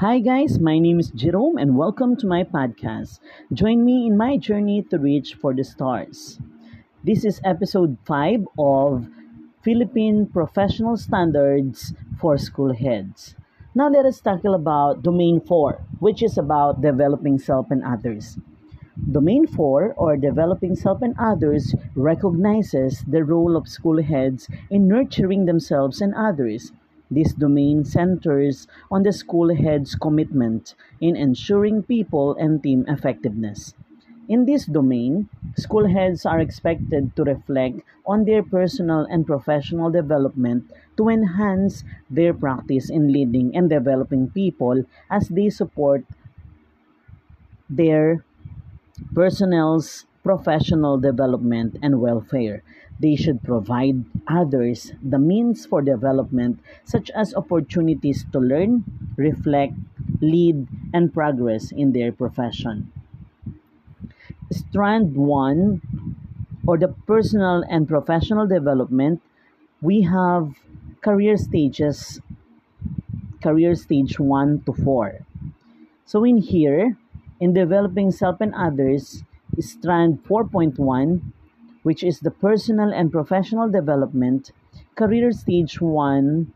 Hi, guys, my name is Jerome, and welcome to my podcast. Join me in my journey to reach for the stars. This is episode 5 of Philippine Professional Standards for School Heads. Now, let us tackle about Domain 4, which is about developing self and others. Domain 4, or developing self and others, recognizes the role of school heads in nurturing themselves and others this domain centers on the school head's commitment in ensuring people and team effectiveness. In this domain, school heads are expected to reflect on their personal and professional development to enhance their practice in leading and developing people as they support their personnel's professional development and welfare. They should provide others the means for development, such as opportunities to learn, reflect, lead, and progress in their profession. Strand 1 or the personal and professional development, we have career stages, career stage 1 to 4. So in here, in developing self and others, strand 4.1 which is the personal and professional development, career stage 1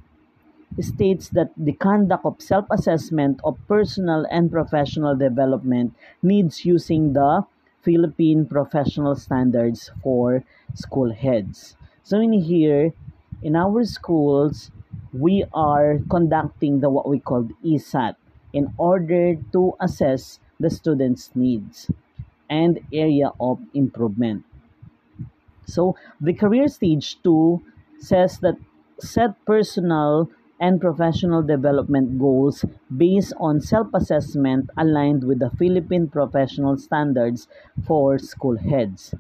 states that the conduct of self assessment of personal and professional development needs using the Philippine professional standards for school heads. So, in here, in our schools, we are conducting the what we call ESAT in order to assess the students' needs and area of improvement. So the career stage two says that set personal and professional development goals based on self-assessment aligned with the Philippine professional standards for school heads.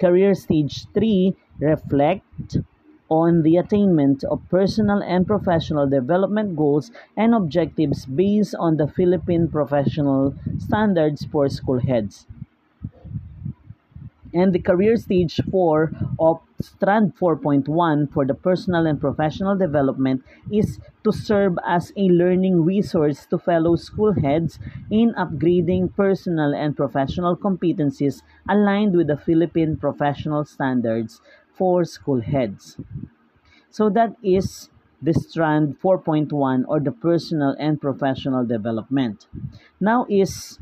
Career stage 3 reflect on the attainment of personal and professional development goals and objectives based on the Philippine professional standards for school heads. And the career stage 4 of strand 4.1 for the personal and professional development is to serve as a learning resource to fellow school heads in upgrading personal and professional competencies aligned with the Philippine professional standards for school heads. So that is the strand 4.1 or the personal and professional development. Now is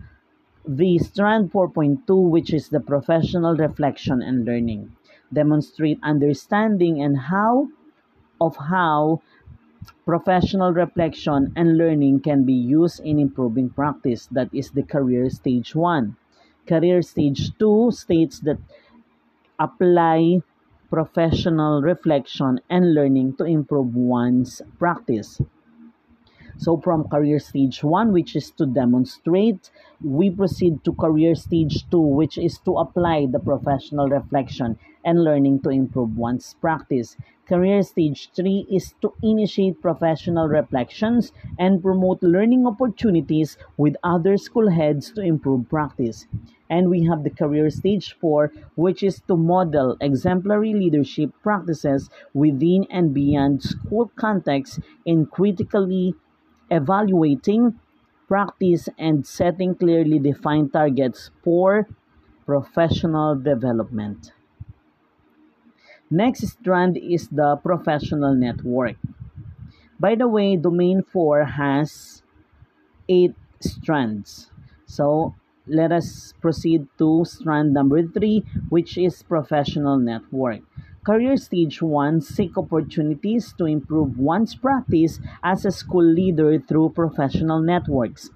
the strand 4.2, which is the professional reflection and learning, demonstrate understanding and how of how professional reflection and learning can be used in improving practice. That is the career stage 1. Career stage 2 states that apply professional reflection and learning to improve one's practice. So from career stage 1 which is to demonstrate, we proceed to career stage 2 which is to apply the professional reflection and learning to improve one's practice. Career stage 3 is to initiate professional reflections and promote learning opportunities with other school heads to improve practice. And we have the career stage 4, which is to model exemplary leadership practices within and beyond school context in critically evaluating, practice, and setting clearly defined targets for professional development. Next strand is the professional network. By the way, domain 4 has 8 strands. So let us proceed to strand number 3 which is professional network. Career Stage 1 seek opportunities to improve one's practice as a school leader through professional networks.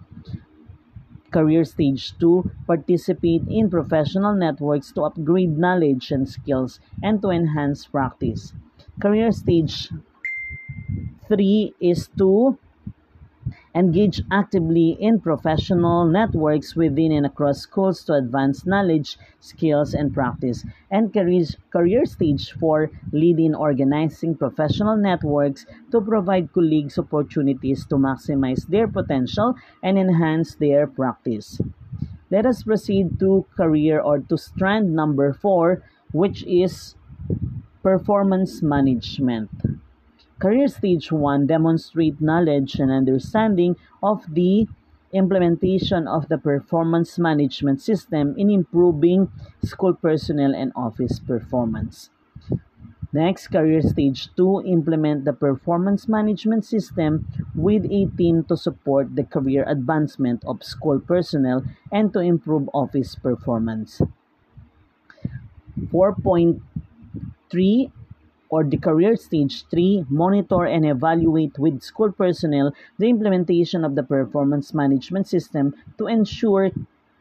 Career Stage 2 participate in professional networks to upgrade knowledge and skills and to enhance practice. Career Stage 3 is to engage actively in professional networks within and across schools to advance knowledge, skills, and practice, and career, career stage for lead in organizing professional networks to provide colleagues opportunities to maximize their potential and enhance their practice. Let us proceed to career or to strand number four, which is performance management. Career Stage 1 demonstrate knowledge and understanding of the implementation of the performance management system in improving school personnel and office performance. Next, career stage 2, implement the performance management system with a team to support the career advancement of school personnel and to improve office performance. 4.3 or the career stage 3 monitor and evaluate with school personnel the implementation of the performance management system to ensure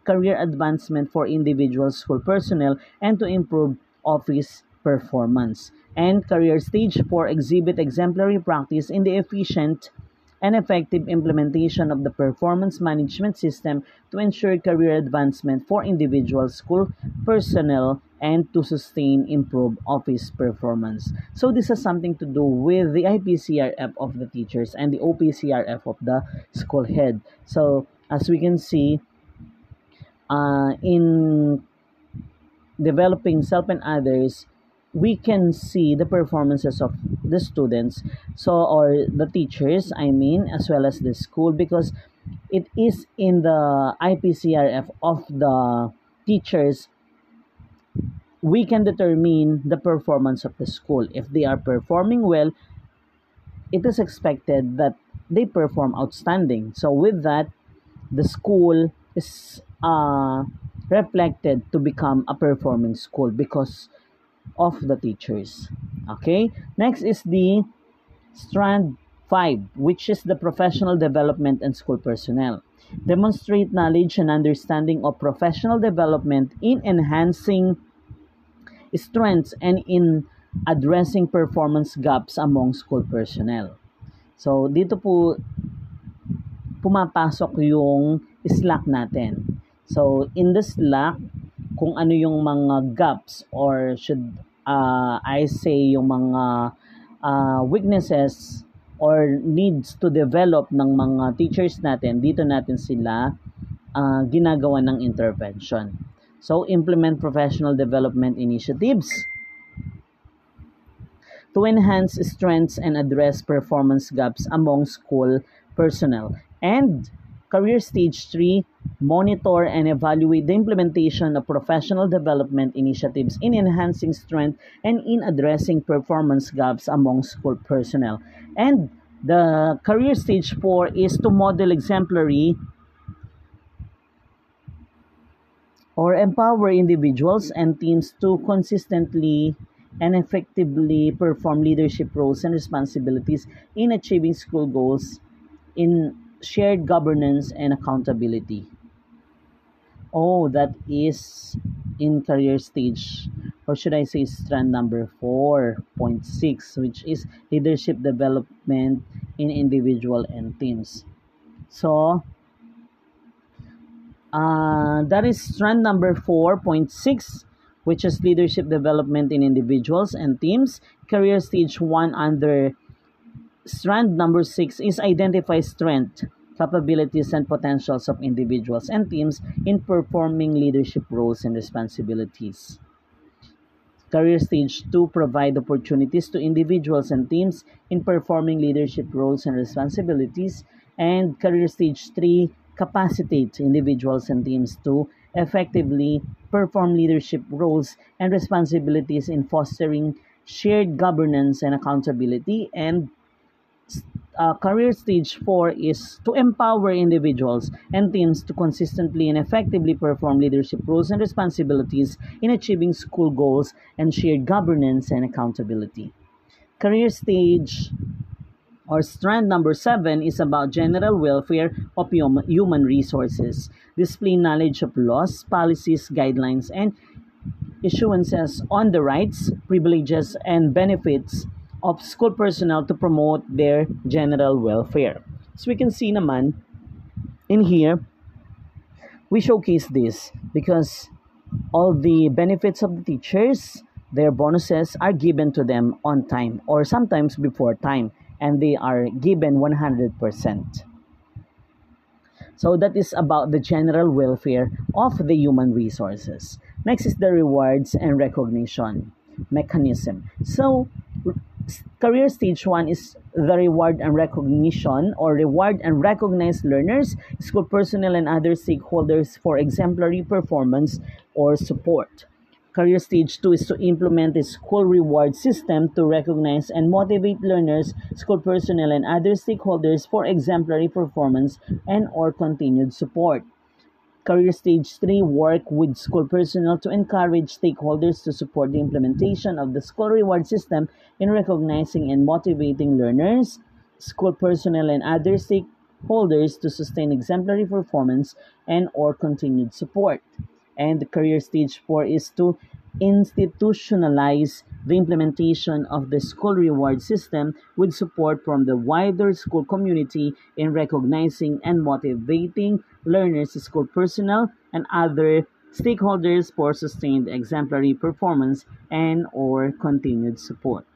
career advancement for individual school personnel and to improve office performance. And career stage 4 exhibit exemplary practice in the efficient and effective implementation of the performance management system to ensure career advancement for individual school personnel and to sustain improve office performance. So this has something to do with the IPCRF of the teachers and the OPCRF of the school head. So as we can see, uh, in developing self and others, we can see the performances of the students so or the teachers i mean as well as the school because it is in the ipcrf of the teachers we can determine the performance of the school if they are performing well it is expected that they perform outstanding so with that the school is uh, reflected to become a performing school because of the teachers. Okay, next is the strand 5, which is the professional development and school personnel. Demonstrate knowledge and understanding of professional development in enhancing strengths and in addressing performance gaps among school personnel. So, dito po pumapasok yung slack natin. So, in the slack, kung ano yung mga gaps or should uh, I say yung mga uh, weaknesses or needs to develop ng mga teachers natin, dito natin sila uh, ginagawa ng intervention. So, implement professional development initiatives to enhance strengths and address performance gaps among school personnel. And Career Stage 3 monitor and evaluate the implementation of professional development initiatives in enhancing strength and in addressing performance gaps among school personnel. And the career stage 4 is to model exemplary or empower individuals and teams to consistently and effectively perform leadership roles and responsibilities in achieving school goals in shared governance and accountability. Oh, that is in career stage, or should I say strand number 4.6, which is leadership development in individual and teams. So, uh, that is strand number 4.6, which is leadership development in individuals and teams. Career stage 1 under Strand number six is identify strength, capabilities, and potentials of individuals and teams in performing leadership roles and responsibilities. Career stage 2 provide opportunities to individuals and teams in performing leadership roles and responsibilities. And career stage 3 capacitate individuals and teams to effectively perform leadership roles and responsibilities in fostering shared governance and accountability and uh, career stage 4 is to empower individuals and teams to consistently and effectively perform leadership roles and responsibilities in achieving school goals and shared governance and accountability. Career stage or strand number 7 is about general welfare of human resources, display knowledge of laws, policies, guidelines, and issuances on the rights, privileges, and benefits of school personnel to promote their general welfare. So we can see naman in here, we showcase this because all the benefits of the teachers, their bonuses are given to them on time or sometimes before time and they are given 100%. So that is about the general welfare of the human resources. Next is the rewards and recognition mechanism. So Career stage one is the reward and recognition or reward and recognize learners, school personnel, and other stakeholders for exemplary performance or support. Career stage two is to implement a school reward system to recognize and motivate learners, school personnel, and other stakeholders for exemplary performance and or continued support. Career Stage 3 work with school personnel to encourage stakeholders to support the implementation of the school reward system in recognizing and motivating learners, school personnel, and other stakeholders to sustain exemplary performance and or continued support. And career stage 4 is to institutionalize the implementation of the school reward system with support from the wider school community in recognizing and motivating learners, school personnel, and other stakeholders for sustained exemplary performance and or continued support.